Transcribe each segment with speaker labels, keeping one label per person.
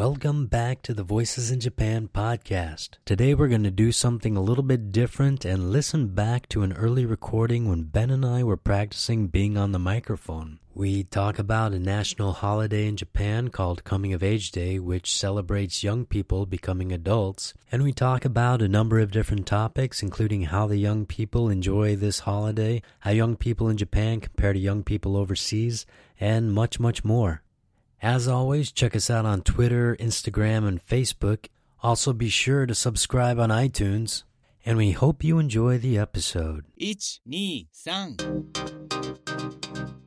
Speaker 1: Welcome back to the Voices in Japan podcast. Today we're going to do something a little bit different and listen back to an early recording when Ben and I were practicing being on the microphone. We talk about a national holiday in Japan called Coming of Age Day, which celebrates young people becoming adults. And we talk about a number of different topics, including how the young people enjoy this holiday, how young people in Japan compare to young people overseas, and much, much more. As always, check us out on Twitter, Instagram, and Facebook. Also, be sure to subscribe on iTunes. And we hope you enjoy the episode.
Speaker 2: 1、2、3。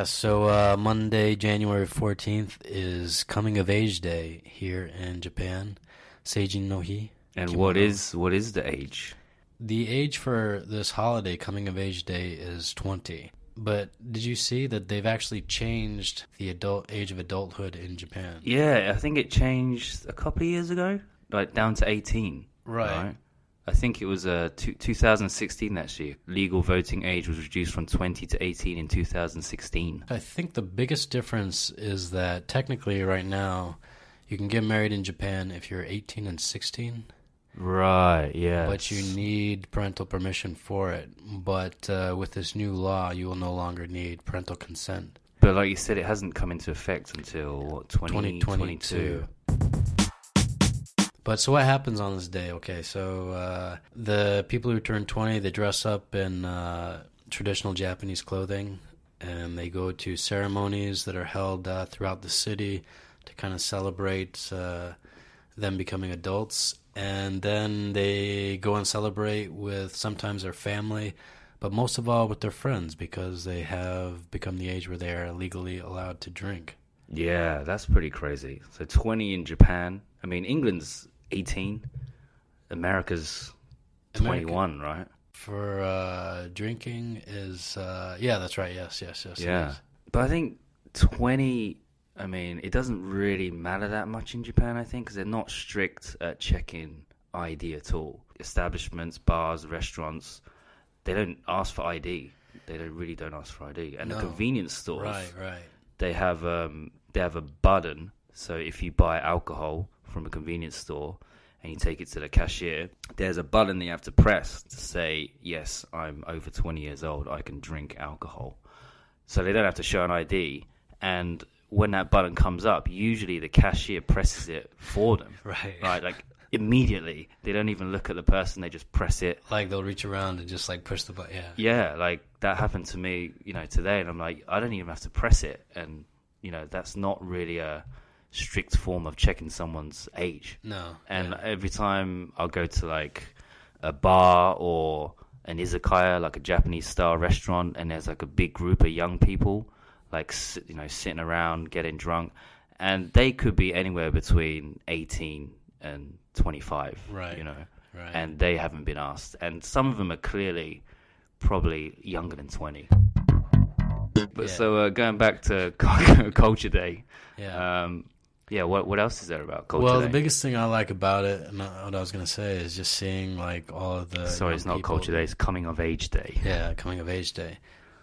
Speaker 1: Yes, so uh, Monday, January 14th is Coming of Age Day here in Japan. Seijin no Hi.
Speaker 3: And what is what is the age?
Speaker 1: The age for this holiday, Coming of Age Day, is 20. But did you see that they've actually changed the adult age of adulthood in Japan?
Speaker 3: Yeah, I think it changed a couple of years ago, like down to 18.
Speaker 1: right? Right.
Speaker 3: I think it was uh, two, 2016 actually. Legal voting age was reduced from 20 to 18 in 2016.
Speaker 1: I think the biggest difference is that technically, right now, you can get married in Japan if you're 18 and 16,
Speaker 3: Right, yeah.
Speaker 1: but you need parental permission for it. But uh, with this new law, you will no longer need parental consent.
Speaker 3: But like you said, it hasn't come into effect until what 2022.
Speaker 1: 2022. But so what happens on this day? Okay, so uh, the people who turn 20, they dress up in uh, traditional Japanese clothing and they go to ceremonies that are held uh, throughout the city to kind of celebrate uh, them becoming adults. And then they go and celebrate with sometimes their family, but most of all with their friends because they have become the age where they are legally allowed to drink.
Speaker 3: Yeah, that's pretty crazy. So 20 in Japan. I mean, England's 18. America's
Speaker 1: America-
Speaker 3: 21, right?
Speaker 1: for uh, drinking is uh, yeah, that's right. Yes, yes, yes.
Speaker 3: Yeah. But I think 20, I mean, it doesn't really matter that much in Japan, I think, because they're not strict at checking ID at all. Establishments, bars, restaurants, they don't ask for ID. They don't really don't ask for ID. And
Speaker 1: No.
Speaker 3: the convenience stores,
Speaker 1: Right, right.
Speaker 3: they have um, they have a button. So if you buy alcohol from a convenience store and you take it to the cashier, there's a button that you have to press to say, "Yes, I'm over 20 years old. I can drink alcohol." So they don't have to show an ID. And when that button comes up, usually the cashier presses it for them.
Speaker 1: Right.
Speaker 3: Right, like immediately. They don't even look at the person. They just press it
Speaker 1: Like they'll reach around and just like push the button. Yeah.
Speaker 3: yeah, like that happened to me, you know, today, and I'm like, I don't even have to press it, and you know, that's not really a strict form of checking someone's age.
Speaker 1: No.
Speaker 3: And
Speaker 1: yeah.
Speaker 3: every time I'll go to like a bar or an izakaya, like a Japanese style restaurant, and there's like a big group of young people, like you know, sitting around getting drunk, and they could be anywhere between 18 and 25,
Speaker 1: Right.
Speaker 3: You know,
Speaker 1: Right.
Speaker 3: and they haven't been asked, and some of them are clearly probably younger than 20. But
Speaker 1: Yeah.
Speaker 3: so uh, going back to Culture Day,
Speaker 1: yeah.
Speaker 3: um, yeah, what what else is there about Culture
Speaker 1: well, the biggest thing I like about it, and what I was gonna say, is just seeing like all of the.
Speaker 3: Sorry, it's not
Speaker 1: people-
Speaker 3: Culture Day. It's Coming of Age Day.
Speaker 1: Yeah, coming of age day.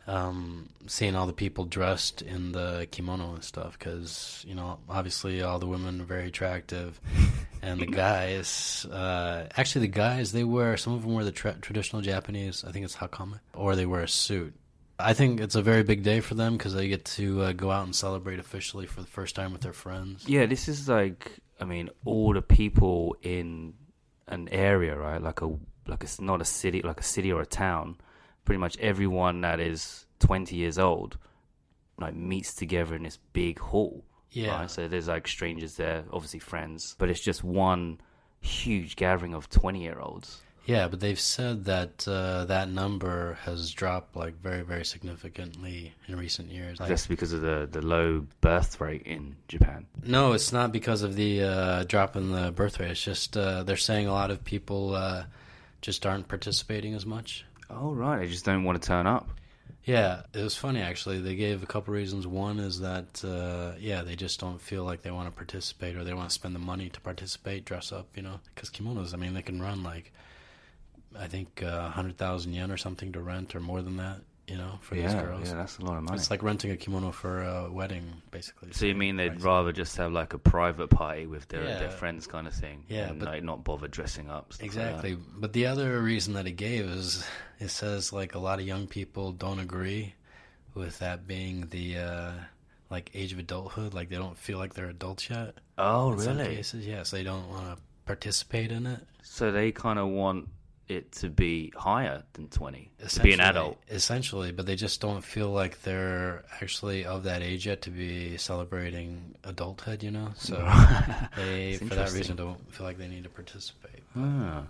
Speaker 1: Um, seeing all the people dressed in the kimono and stuff, because you know, obviously all the women are very attractive, and the guys, uh, actually the guys, they wear some of them wear the tra- traditional Japanese, I think it's hakama, or they wear a suit. I think it's a very big day for them because they get to uh, go out and celebrate officially for the first time with their friends.
Speaker 3: Yeah, this is like I mean, all the people in an area, right? Like a like it's not a city, like a city or a town. Pretty much everyone that is twenty years old, like meets together in this big hall.
Speaker 1: Yeah.
Speaker 3: Right? So there's like strangers there, obviously friends, but it's just one huge gathering of twenty year olds.
Speaker 1: Yeah, but they've said that uh, that number has dropped like very, very significantly in recent years. Like,
Speaker 3: Just because of the, the low birth rate in Japan.
Speaker 1: no, it's not because of the uh, drop in the birth rate. It's just uh, they're saying a lot of people uh, just aren't participating as much.
Speaker 3: Oh right, they just don't want to turn up.
Speaker 1: Yeah, it was funny actually. They gave a couple reasons. One is that uh, yeah, they just don't feel like they want to participate or they want to spend the money to participate, dress up, you know. Because kimonos, I mean, they can run like I think uh, hundred thousand yen or something to rent, or more than that, you know, for these
Speaker 3: yeah,
Speaker 1: girls.
Speaker 3: yeah, that's a lot of money.
Speaker 1: It's like renting a kimono for a wedding, basically.
Speaker 3: so you mean they'd
Speaker 1: Price.
Speaker 3: rather just have like a private party with their
Speaker 1: Yeah.
Speaker 3: their friends kind of thing,
Speaker 1: Yeah,
Speaker 3: and
Speaker 1: but-
Speaker 3: like not bother dressing up. stuff like.
Speaker 1: Exactly. But the other reason that he gave is it says like a lot of young people don't agree with that being the uh, like age of adulthood. Like they don't feel like they're adults yet.
Speaker 3: Oh,
Speaker 1: in some
Speaker 3: really?
Speaker 1: cases, yes, they don't want to participate in it.
Speaker 3: So they kind of want it to be higher than twenty to be an adult.
Speaker 1: Essentially, but they just don't feel like they're actually of that age yet to be celebrating adulthood, you know? So they, for that reason, don't feel like they need to participate.
Speaker 3: Ah.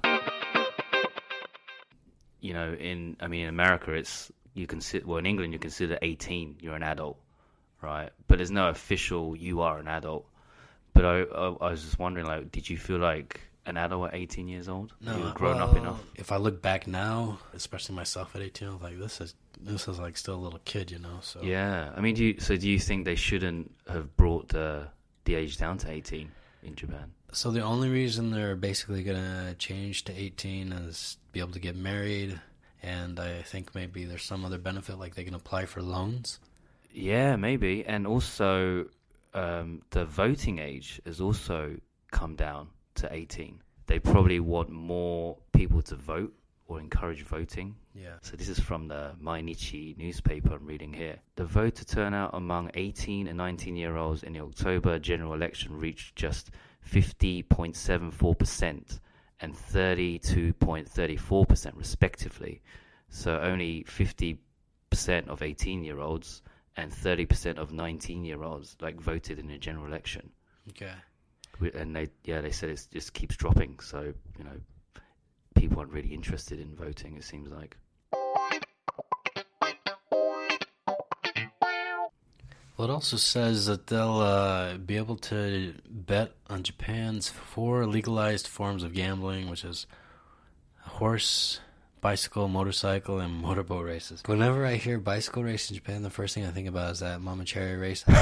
Speaker 3: You know, in I mean, in America, it's you consider well in England you consider eighteen, you're an adult, right? But there's no official you are an adult. But I, I, I was just wondering, like, did you feel like an adult at 18 years old? No, you were grown up enough.
Speaker 1: If I look back now, especially myself at 18, I'm like, this is this is like still a little kid, you know? So
Speaker 3: Yeah, I mean, do you, so do you think they shouldn't have brought the the age down to 18 in Japan?
Speaker 1: So the only reason they're basically gonna change to 18 is be able to get married, and I think maybe there's some other benefit, like they can apply for loans.
Speaker 3: Yeah, maybe. And also, um, the voting age has also come down to 18. They probably want more people to vote or encourage voting.
Speaker 1: Yeah.
Speaker 3: So this is from the Mainichi newspaper I'm reading here. The voter turnout among 18 and 19 year olds in the October general election reached just 50.74% and 32.34% respectively. So only 50% of 18 year olds and 30% of 19 year olds like voted in a general election.
Speaker 1: Okay.
Speaker 3: And they yeah, they said it just keeps dropping, so you know people aren't really interested in voting it seems like.
Speaker 1: Well, it also says that they'll uh, be able to bet on Japan's four legalized forms of gambling, which is horse, bicycle, motorcycle, and motorboat races. Whenever I hear bicycle race in Japan, the first thing I think about is that Mamachari race.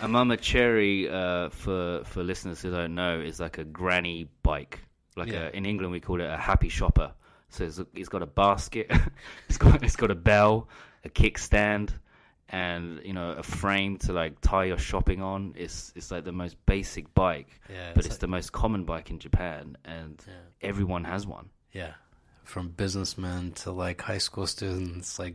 Speaker 3: A mamachari, uh, for for listeners who don't know, is like a granny bike. Like
Speaker 1: Yeah.
Speaker 3: a, in England, we call it a happy shopper. So it's, it's got a basket, it's got it's got a bell, a kickstand, and you know a frame to like tie your shopping on. It's it's like the most basic bike,
Speaker 1: yeah,
Speaker 3: but it's
Speaker 1: like-
Speaker 3: the most common bike in Japan, and
Speaker 1: yeah.
Speaker 3: everyone has one.
Speaker 1: Yeah, from businessmen to like high school students, like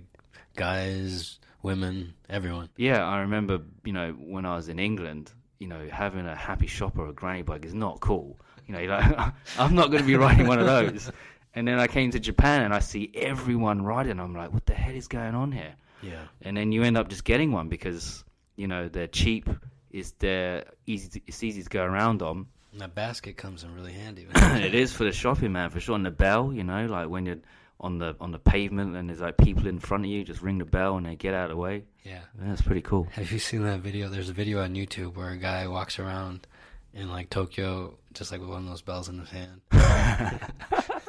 Speaker 1: guys, women, everyone.
Speaker 3: Yeah, I remember, you know, when I was in England, you know, having a happy shopper or a granny bike is not cool. You know, you're like, I'm not going to be riding one of those. And then I came to Japan and I see everyone riding. I'm like, what the hell is going on here?
Speaker 1: Yeah,
Speaker 3: And then you end up just getting one because, you know, they're cheap. It's they're easy. To, it's easy to go around on.
Speaker 1: and that basket comes in really handy.
Speaker 3: it is for the shopping man for sure. And the bell, you know, like when you're on the on the pavement and there's like people in front of you, just ring the bell and they get out of the way.
Speaker 1: Yeah.
Speaker 3: That's pretty cool.
Speaker 1: Have you seen that video? There's a video on YouTube where a guy walks around in like Tokyo, just like with one of those bells in his hand.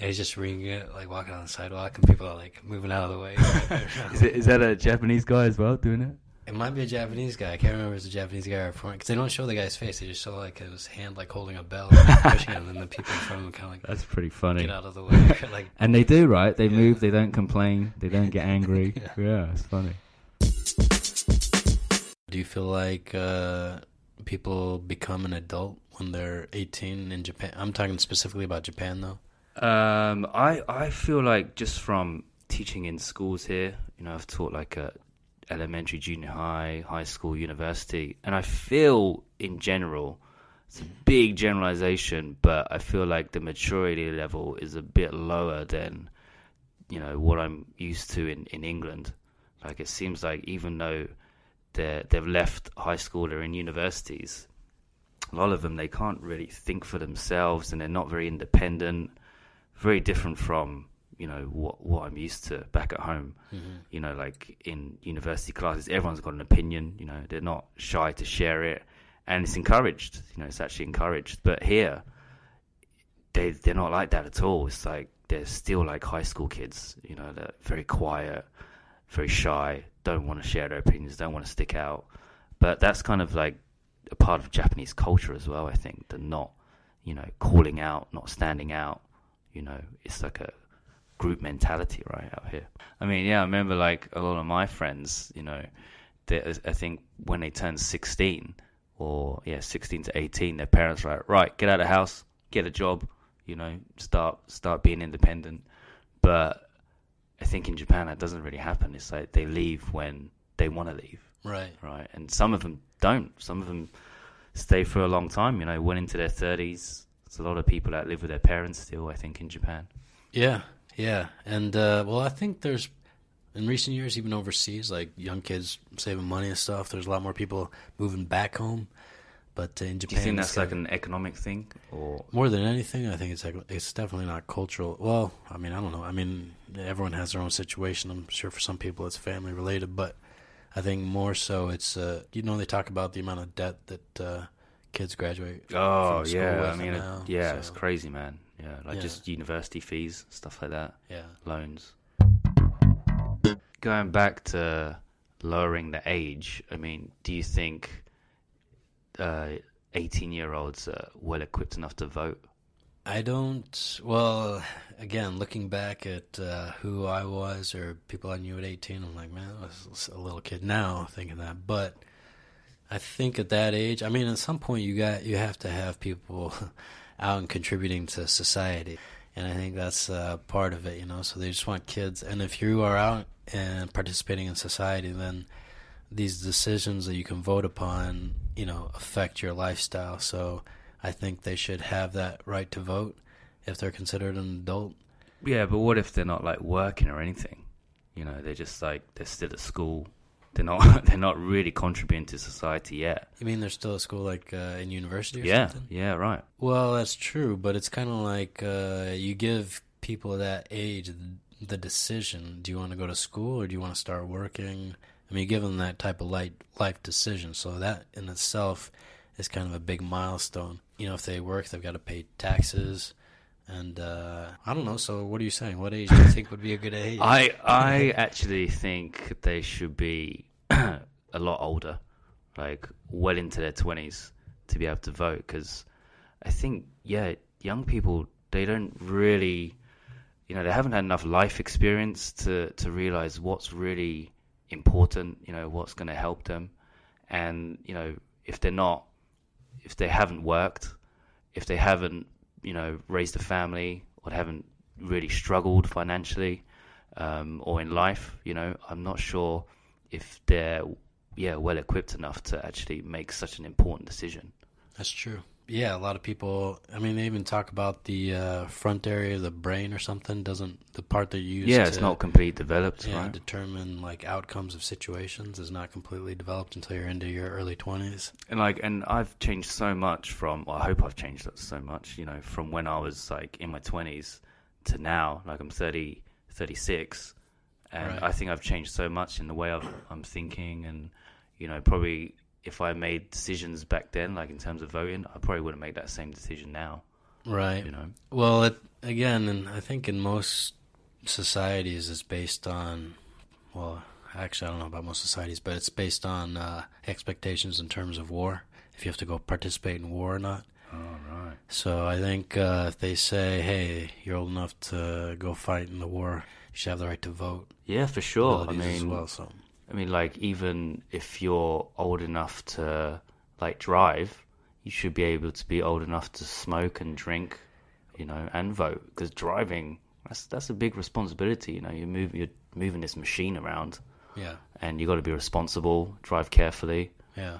Speaker 1: and he's just ringing it, like walking on the sidewalk, and people are like moving out of the way.
Speaker 3: Is, it, is that a Japanese guy as well doing it?
Speaker 1: It might be a Japanese guy. I can't remember if it's a Japanese guy or a foreign. Because they don't show the guy's face. They just show like his hand, like holding a bell, and pushing it, and then the people in front of him kind of like
Speaker 3: That's pretty funny.
Speaker 1: get out of the way. like,
Speaker 3: And they do, right? They
Speaker 1: Yeah.
Speaker 3: move, they don't complain, they don't get angry.
Speaker 1: Yeah.
Speaker 3: yeah. it's funny.
Speaker 1: do you feel like uh, people become an adult when they're 18 in Japan? I'm talking specifically about Japan, though.
Speaker 3: Um, I I feel like just from teaching in schools here, you know, I've taught like a elementary, junior high, high school, university, and I feel in general it's a big generalization, but I feel like the maturity level is a bit lower than you know what I'm used to in in England. Like it seems like even though they they've left high school, they're in universities. A lot of them they can't really think for themselves, and they're not very independent very different from you know what what I'm used to back at home. Mm-hmm. You know, like in university classes, everyone's got an opinion. You know, they're not shy to share it, and it's encouraged. You know, it's actually encouraged. But here, they they're not like that at all. It's like they're still like high school kids. You know, they're very quiet, very shy, don't want to share their opinions, don't want to stick out. But that's kind of like a part of Japanese culture as well. I think the not, you know, calling out, not standing out. You know, it's like a group mentality right out here. I mean, yeah, I remember like a lot of my friends. You know, they, I think when they turned sixteen or yeah, sixteen to eighteen, their parents were like, right, get out of the house, get a job. You know, start start being independent. But I think in Japan that doesn't really happen. It's like they leave when they want to leave
Speaker 1: Right.
Speaker 3: right? And some of them don't. Some of them stay for a long time. You know, went into their thirties. There's a lot of people that live with their parents still. I think in Japan.
Speaker 1: Yeah, yeah, and uh, well, I think there's in recent years, even overseas, like young kids saving money and stuff. There's a lot more people moving back home, but in
Speaker 3: Do
Speaker 1: Japan,
Speaker 3: you think that's like an economic thing, or
Speaker 1: more than anything? I think it's it's definitely not cultural. Well, I mean, I don't know. I mean, everyone has their own situation. I'm sure for some people it's family related, but I think more so it's uh, you know they talk about the amount of debt that uh, kids graduate.
Speaker 3: oh
Speaker 1: from
Speaker 3: yeah, I mean, it-
Speaker 1: now,
Speaker 3: yeah,
Speaker 1: so-
Speaker 3: it's crazy, man. Yeah, like
Speaker 1: Yeah.
Speaker 3: just university fees, stuff like that,
Speaker 1: Yeah.
Speaker 3: loans. Going back to lowering the age, I mean, do you think uh, eighteen-year-olds are well equipped enough to vote?
Speaker 1: I don't. Well, again, looking back at uh, who I was or people I knew at 18, I'm like, man, I was a little kid now thinking that. But I think at that age, I mean, at some point you got you have to have people out and contributing to society, and I think that's uh, part of it. You know, so they just want kids, and if you are out and participating in society, then these decisions that you can vote upon, you know, affect your lifestyle. So I think they should have that right to vote if they're considered an adult.
Speaker 3: Yeah, but what if they're not like working or anything? You know, they're just like they're still at school. They're not. They're not really contributing to society yet.
Speaker 1: You mean they're still at school, like uh, in university or
Speaker 3: Yeah,
Speaker 1: something?
Speaker 3: yeah, right.
Speaker 1: Well, that's true, but it's kind of like uh, you give people that age the decision: do you want to go to school or do you want to start working? I mean, you give them that type of light life decision. So that in itself is kind of a big milestone. You know, if they work, they've got to pay taxes, and uh, I don't know. So, what are you saying? What age do you think would be a good age?
Speaker 3: I I actually think they should be a lot older, like well into their twenties, to be able to vote. Because I think, yeah, young people they don't really, you know, they haven't had enough life experience to to realize what's really important. You know, what's going to help them, and you know, if they're not, if they haven't worked, if they haven't, you know, raised a family or haven't really struggled financially um, or in life, you know, I'm not sure if they're yeah well equipped enough to actually make such an important decision.
Speaker 1: That's true. Yeah, a lot of people. I mean, they even talk about the uh, front area of the brain or something. Doesn't the part that you use?
Speaker 3: yeah,
Speaker 1: to,
Speaker 3: it's not completely developed,
Speaker 1: yeah,
Speaker 3: right?
Speaker 1: determine like outcomes of situations is not completely developed until you're into your early twenties.
Speaker 3: And like, and I've changed so much from. Well, I hope I've changed so much. You know, from when I was like in my twenties to now. Like I'm 30, 36, and
Speaker 1: Right.
Speaker 3: I think I've changed so much in the way I've, I'm thinking, and you know, probably if I made decisions back then, like in terms of voting, I probably wouldn't make that same decision now.
Speaker 1: Right.
Speaker 3: You know.
Speaker 1: Well, it, again, and I think in most societies, it's based on. Well, actually, I don't know about most societies, but it's based on uh, expectations in terms of war. If you have to go participate in war or not.
Speaker 3: All right.
Speaker 1: So I think uh, if they say, "Hey, you're old enough to go fight in the war," you should have the right to vote.
Speaker 3: Yeah, for sure. I mean,
Speaker 1: well. So
Speaker 3: I mean, like even if you're old enough to like drive, you should be able to be old enough to smoke and drink, you know, and vote. Because driving, that's that's a big responsibility. You know, you move you're moving this machine around,
Speaker 1: yeah,
Speaker 3: and you got to be responsible, drive carefully.
Speaker 1: yeah,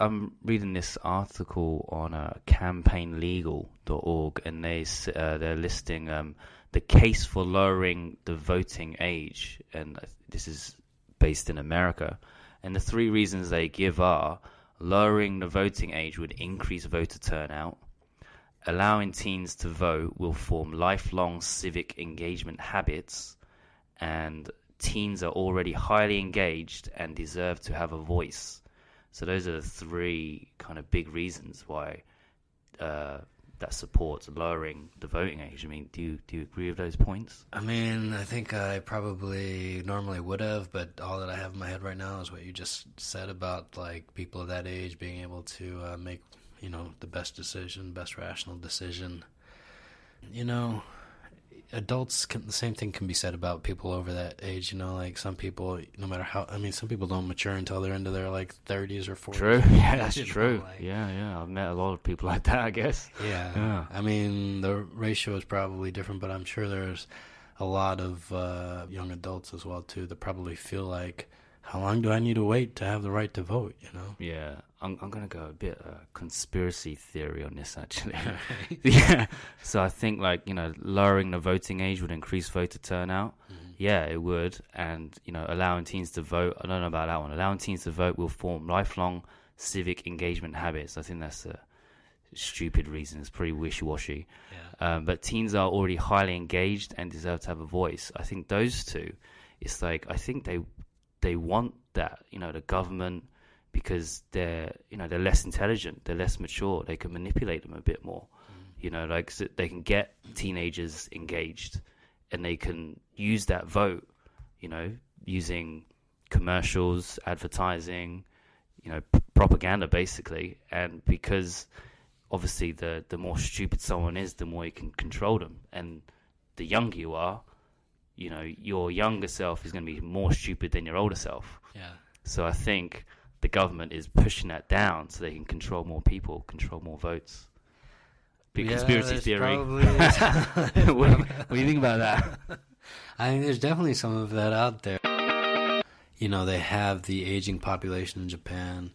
Speaker 3: I'm reading this article on uh, campaignlegal.org, and they uh, they're listing um, the case for lowering the voting age, and this is based in America. And the three reasons they give are lowering the voting age would increase voter turnout, allowing teens to vote will form lifelong civic engagement habits, and teens are already highly engaged and deserve to have a voice. So those are the three kind of big reasons why uh, that supports lowering the voting age. I mean, do you do you agree with those points?
Speaker 1: I mean, I think I probably normally would have, but all that I have in my head right now is what you just said about like people of that age being able to uh, make, you know, the best decision, best rational decision. You know, adults can, the same thing can be said about people over that age. You know, like some people, no matter how, I mean, some people don't mature until they're into their like 30s or 40s.
Speaker 3: True. Yeah, that's
Speaker 1: You know,
Speaker 3: true.
Speaker 1: like-
Speaker 3: yeah, yeah. I've met a lot of people like that. I guess.
Speaker 1: Yeah.
Speaker 3: Yeah.
Speaker 1: I mean, the ratio is probably different, but I'm sure there's a lot of uh, young adults as well too that probably feel like, how long do I need to wait to have the right to vote? You know.
Speaker 3: Yeah, I'm I'm gonna go a bit uh, conspiracy theory on this actually. yeah, so I think like you know lowering the voting age would increase voter turnout. Yeah, it would, and you know allowing teens to vote. I don't know about that one. Allowing teens to vote will form lifelong civic engagement habits. I think that's a stupid reason. It's pretty wishy washy.
Speaker 1: Yeah.
Speaker 3: Um, but teens are already highly engaged and deserve to have a voice. I think those two, it's like I think they they want that. You know, the government because they're you know they're less intelligent, they're less mature, they can manipulate them a bit more. Mm. You know, like so they can get teenagers engaged, and they can use that vote. You know, using commercials, advertising, you know, p- propaganda basically, and because obviously the the more stupid someone is, the more you can control them, and the younger you are, you know, your younger self is going to be more stupid than your older self.
Speaker 1: Yeah.
Speaker 3: So I think the government is pushing that down so they can control more people, control more votes. Big
Speaker 1: Yeah,
Speaker 3: conspiracy theory. what, what do you think about that?
Speaker 1: I mean, there's definitely some of that out there. You know, they have the aging population in Japan.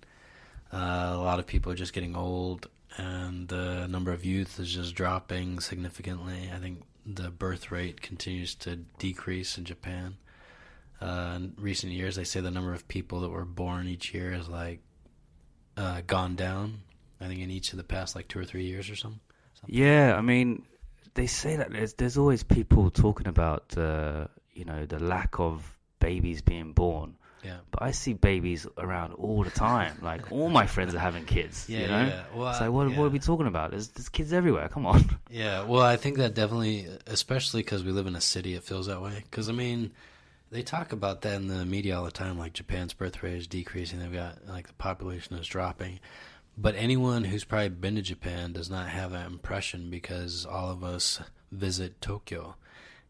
Speaker 1: Uh, a lot of people are just getting old, and the number of youth is just dropping significantly. I think the birth rate continues to decrease in Japan. Uh, in recent years, they say the number of people that were born each year has like uh, gone down. I think in each of the past like two or three years or something.
Speaker 3: Yeah, I mean, they say that there's there's always people talking about uh, you know the lack of babies being born,
Speaker 1: Yeah.
Speaker 3: but I see babies around all the time. Like all my friends are having kids.
Speaker 1: Yeah,
Speaker 3: you know,
Speaker 1: yeah. Well,
Speaker 3: so what
Speaker 1: yeah.
Speaker 3: what are we talking about? There's there's kids everywhere. Come on.
Speaker 1: Yeah, well, I think that definitely, especially because we live in a city, it feels that way. Because I mean, they talk about that in the media all the time. Like Japan's birth rate is decreasing. They've got like the population is dropping. But anyone who's probably been to Japan does not have that impression because all of us visit Tokyo,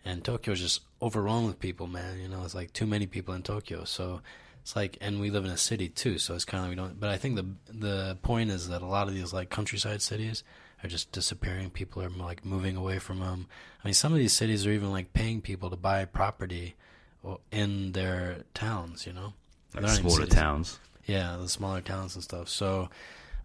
Speaker 1: and Tokyo is just overrun with people. Man, you know, it's like too many people in Tokyo. So it's like, and we live in a city too, so it's kind of we don't. But I think the the point is that a lot of these like countryside cities are just disappearing. People are like moving away from them. I mean, some of these cities are even like paying people to buy property in their towns. You know, They're
Speaker 3: Smaller towns.
Speaker 1: Yeah, the smaller towns and stuff. So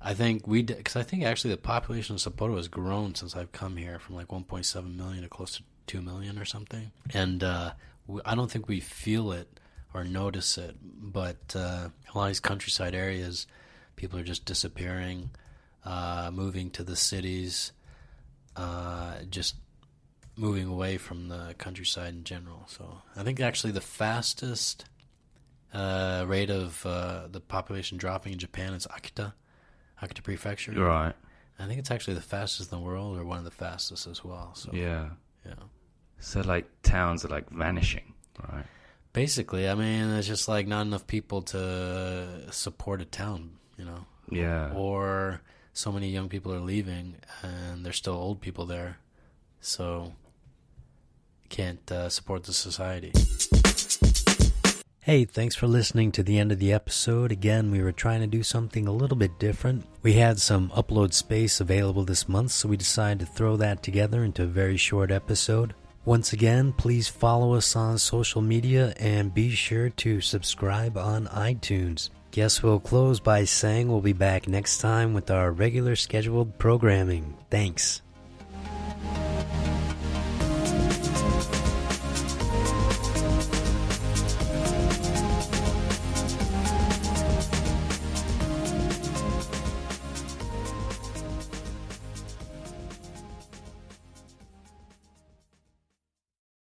Speaker 1: I think we, because I think actually the population of Sapporo has grown since I've come here from like 1.7 million to close to 2 million or something. And uh, we, I don't think we feel it or notice it, but uh, a lot of these countryside areas, people are just disappearing, uh, moving to the cities, uh, just moving away from the countryside in general. So I think actually the fastest uh, rate of uh, the population dropping in Japan is Akita, Akita Prefecture.
Speaker 3: Right.
Speaker 1: I think it's actually the fastest in the world, or one of the fastest as well. So
Speaker 3: Yeah.
Speaker 1: yeah.
Speaker 3: So like towns are like vanishing, right?
Speaker 1: Basically, I mean, it's just like not enough people to support a town, you know,
Speaker 3: Yeah.
Speaker 1: or so many young people are leaving, and there's still old people there, so can't uh, support the society. Hey, thanks for listening to the end of the episode. Again, we were trying to do something a little bit different. We had some upload space available this month, so we decided to throw that together into a very short episode. Once again, please follow us on social media and be sure to subscribe on iTunes. Guess we'll close by saying we'll be back next time with our regular scheduled programming. Thanks.